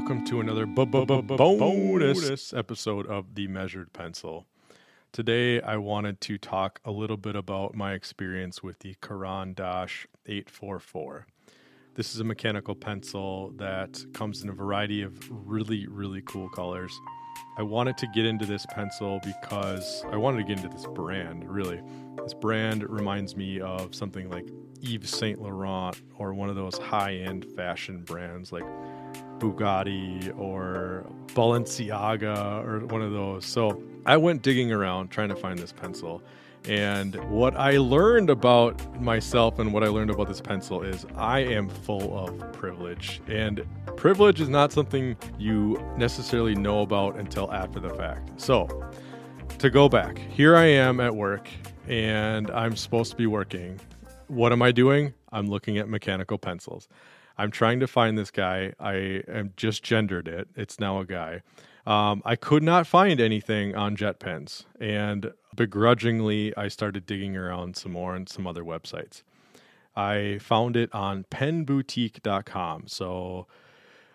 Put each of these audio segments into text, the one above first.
welcome to another bonus episode of The Measured Pencil. Today, I wanted to talk a little bit about my experience with the Caran d'Ache 844. This is a mechanical pencil that comes in a variety of really, really cool colors. I wanted to get into this pencil because I wanted to get into this brand, really. This brand reminds me of something like Yves Saint Laurent or one of those high end fashion brands like Bugatti or Balenciaga or one of those. So I went digging around trying to find this pencil. And what I learned about myself and what I learned about this pencil is I am full of privilege. And privilege is not something you necessarily know about until after the fact. So, to go back, here I am at work and I'm supposed to be working. What am I doing? I'm looking at mechanical pencils. I'm trying to find this guy. I am just gendered it. It's now a guy. Um, I could not find anything on JetPens, and begrudgingly, I started digging around some more on some other websites. I found it on penboutique.com. So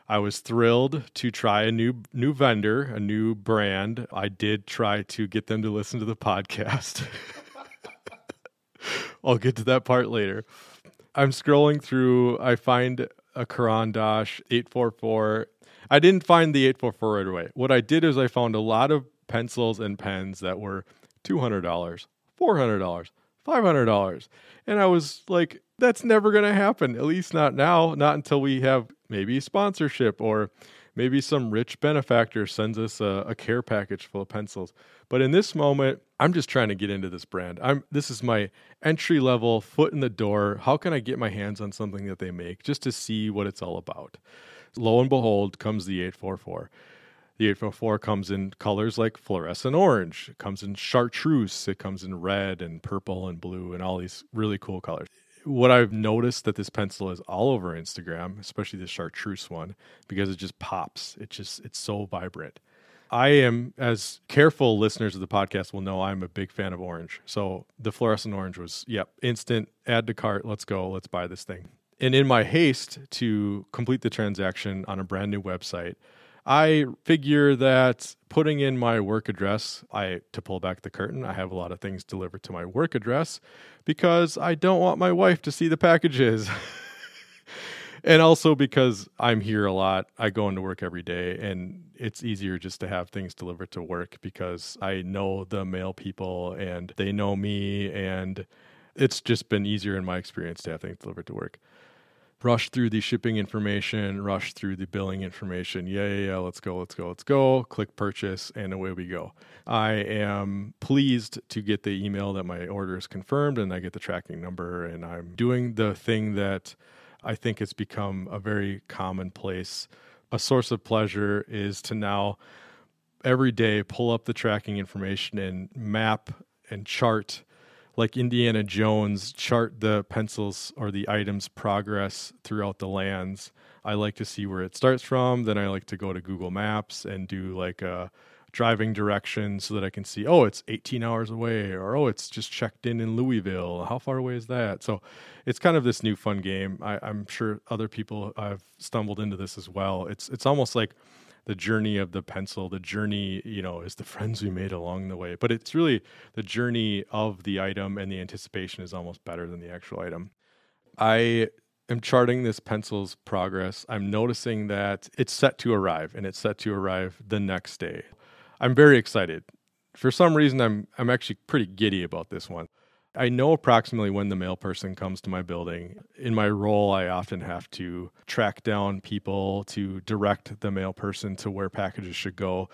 I was thrilled to try a new new vendor, a new brand. I did try to get them to listen to the podcast. I'll get to that part later. I'm scrolling through. I find a Caran d'Ache 844. I didn't find the 844 right away. What I did is I found a lot of pencils and pens that were $200, $400, $500. And I was like, that's never going to happen. At least not now, not until we have maybe sponsorship or maybe some rich benefactor sends us a, a, care package full of pencils. But in this moment, I'm just trying to get into this brand. I'm this is my entry level foot in the door. How can I get my hands on something that they make just to see what it's all about? Lo and behold, comes the 844. The 844 comes in colors like fluorescent orange. It comes in chartreuse. It comes in red and purple and blue and all these really cool colors what I've noticed that this pencil is all over Instagram, especially the chartreuse one, because it just pops. It just it's so vibrant. I am, as careful listeners of the podcast will know, I'm a big fan of orange. So the fluorescent orange was, yep, instant, add to cart, let's go, let's buy this thing. And in my haste to complete the transaction on a brand new website, I figure that putting in my work address, I to pull back the curtain, I have a lot of things delivered to my work address because I don't want my wife to see the packages. and also because I'm here a lot. I go into work every day and it's easier just to have things delivered to work because I know the mail people and they know me and it's just been easier in my experience to have things delivered to work rush through the shipping information, rush through the billing information. Yeah, yeah, yeah, let's go, let's go, let's go. Click purchase, and away we go. I am pleased to get the email that my order is confirmed and I get the tracking number, and I'm doing the thing that I think has become a very commonplace. A source of pleasure is to now every day pull up the tracking information and map and chart like Indiana Jones chart the pencils or the items progress throughout the lands. I like to see where it starts from. Then I like to go to Google Maps and do like a driving direction so that I can see, oh, it's 18 hours away, or oh, it's just checked in in Louisville. How far away is that? So it's kind of this new fun game. I, I'm sure other people have stumbled into this as well. It's it's almost like the journey of the pencil the journey you know is the friends we made along the way. But it's really the journey of the item and the anticipation is almost better than the actual item. I am charting this pencil's progress. I'm noticing that it's set to arrive and it's set to arrive the next day. I'm very excited. For some reason i'm i'm actually pretty giddy about this one I know approximately when the mail person comes to my building. In my role, I often have to track down people to direct the mail person to where packages should go.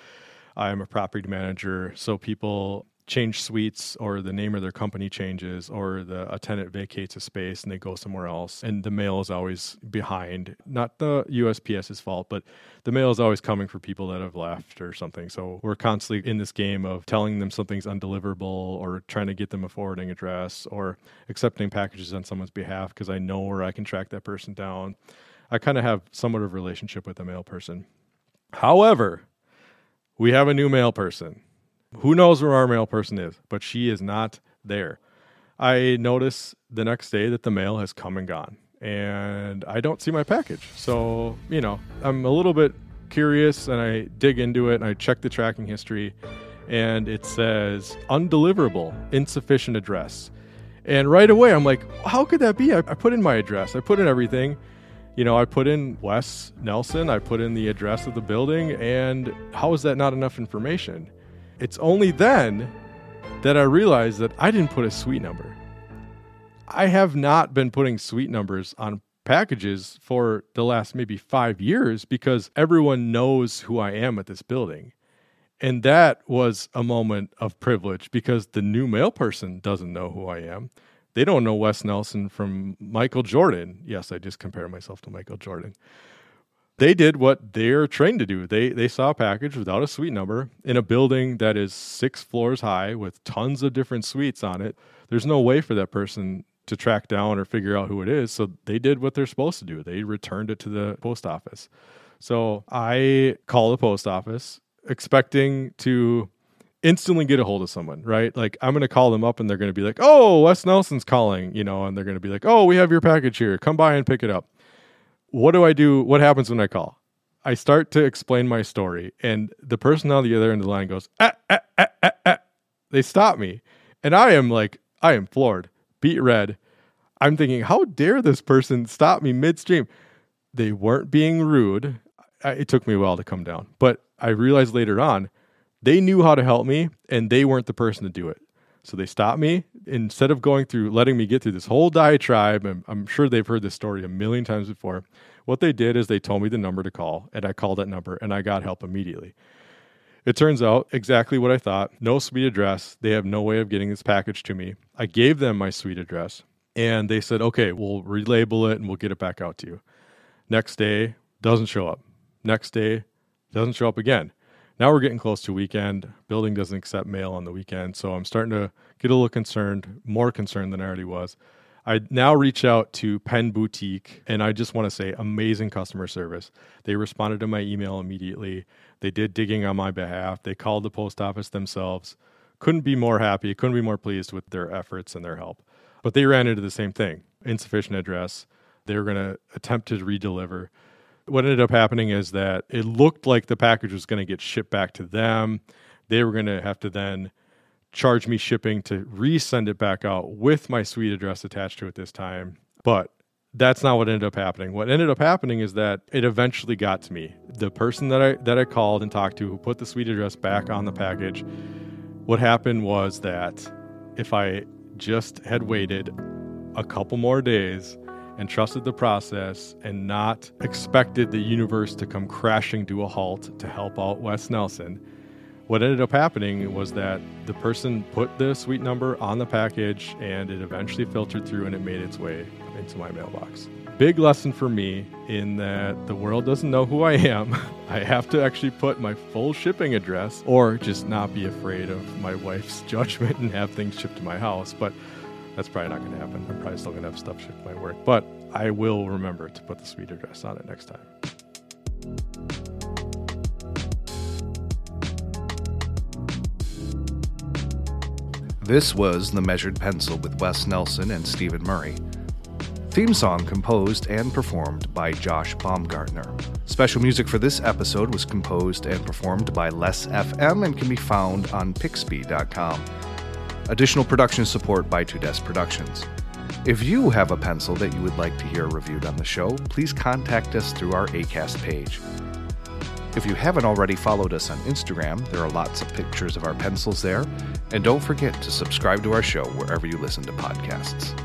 I'm a property manager, so people change suites or the name of their company changes or the a tenant vacates a space and they go somewhere else. And the mail is always behind. Not the USPS's fault but the mail is always coming for people that have left or something. So we're constantly in this game of telling them something's undeliverable or trying to get them a forwarding address or accepting packages on someone's behalf because I know where I can track that person down. I kind of have somewhat of a relationship with the mail person. However we have a new mail person who knows where our mail person is, but she is not there. I notice the next day that the mail has come and gone, and I don't see my package. So, you know, I'm a little bit curious and I dig into it and I check the tracking history and it says undeliverable, insufficient address. And right away, I'm like, how could that be? I, I, put in my address, I put in everything. You know, I put in Wes Nelson, I put in the address of the building, and how is that not enough information? It's only then that I realized that I didn't put a suite number. I have not been putting suite numbers on packages for the last maybe five years because everyone knows who I am at this building. And that was a moment of privilege because the new mail person doesn't know who I am. They don't know Wes Nelson from Michael Jordan. Yes, I just compare myself to Michael Jordan. They did what they're trained to do. They they saw a package without a suite number in a building that is six floors high with tons of different suites on it. There's no way for that person to track down or figure out who it is. So they did what they're supposed to do. They returned it to the post office. So I call the post office expecting to instantly get a hold of someone, right? Like I'm going to call them up and they're going to be like, "Oh, Wes Nelson's calling," you know, and they're going to be like, "Oh, we have your package here. Come by and pick it up." What do I do? What happens when I call? I start to explain my story, and the person on the other end of the line goes, ah, ah, ah, ah, ah. They stop me, and I am like, I am floored, beat red. I'm thinking, how dare this person stop me midstream? They weren't being rude. It took me a while to come down, but I realized later on they knew how to help me and they weren't the person to do it. So they stopped me instead of going through letting me get through this whole diatribe. And I'm sure they've heard this story a million times before. What they did is they told me the number to call, and I called that number and I got help immediately. It turns out exactly what I thought no suite address. They have no way of getting this package to me. I gave them my suite address and they said, okay, we'll relabel it and we'll get it back out to you. Next day, doesn't show up. Next day, doesn't show up again. Now we're getting close to weekend. Building doesn't accept mail on the weekend, so I'm starting to get a little concerned, more concerned than I already was. I now reach out to Pen Boutique, and I just want to say amazing customer service. They responded to my email immediately. They did digging on my behalf. They called the post office themselves. Couldn't be more happy, couldn't be more pleased with their efforts and their help. But they ran into the same thing insufficient address. They were going to attempt to redeliver what ended up happening is that it looked like the package was going to get shipped back to them. They were going to have to then charge me shipping to resend it back out with my suite address attached to it this time. But that's not what ended up happening. What ended up happening is that it eventually got to me. The person that I that I called and talked to who put the suite address back on the package, what happened was that if I just had waited a couple more days, and trusted the process and not expected the universe to come crashing to a halt to help out Wes Nelson. What ended up happening was that the person put the suite number on the package and it eventually filtered through and it made its way into my mailbox. Big lesson for me in that the world doesn't know who I am. I have to actually put my full shipping address or just not be afraid of my wife's judgment and have things shipped to my house. But that's probably not going to happen. I'm probably still going to have stuff shipped my work, but I will remember to put the suite address on it next time. This was The Measured Pencil with Wes Nelson and Stephen Murray. Theme song composed and performed by Josh Baumgartner. Special music for this episode was composed and performed by Les FM and can be found on Pixabay.com. Additional production support by Two Desk Productions. If you have a pencil that you would like to hear reviewed on the show, please contact us through our ACAST page. If you haven't already followed us on Instagram, there are lots of pictures of our pencils there. And don't forget to subscribe to our show wherever you listen to podcasts.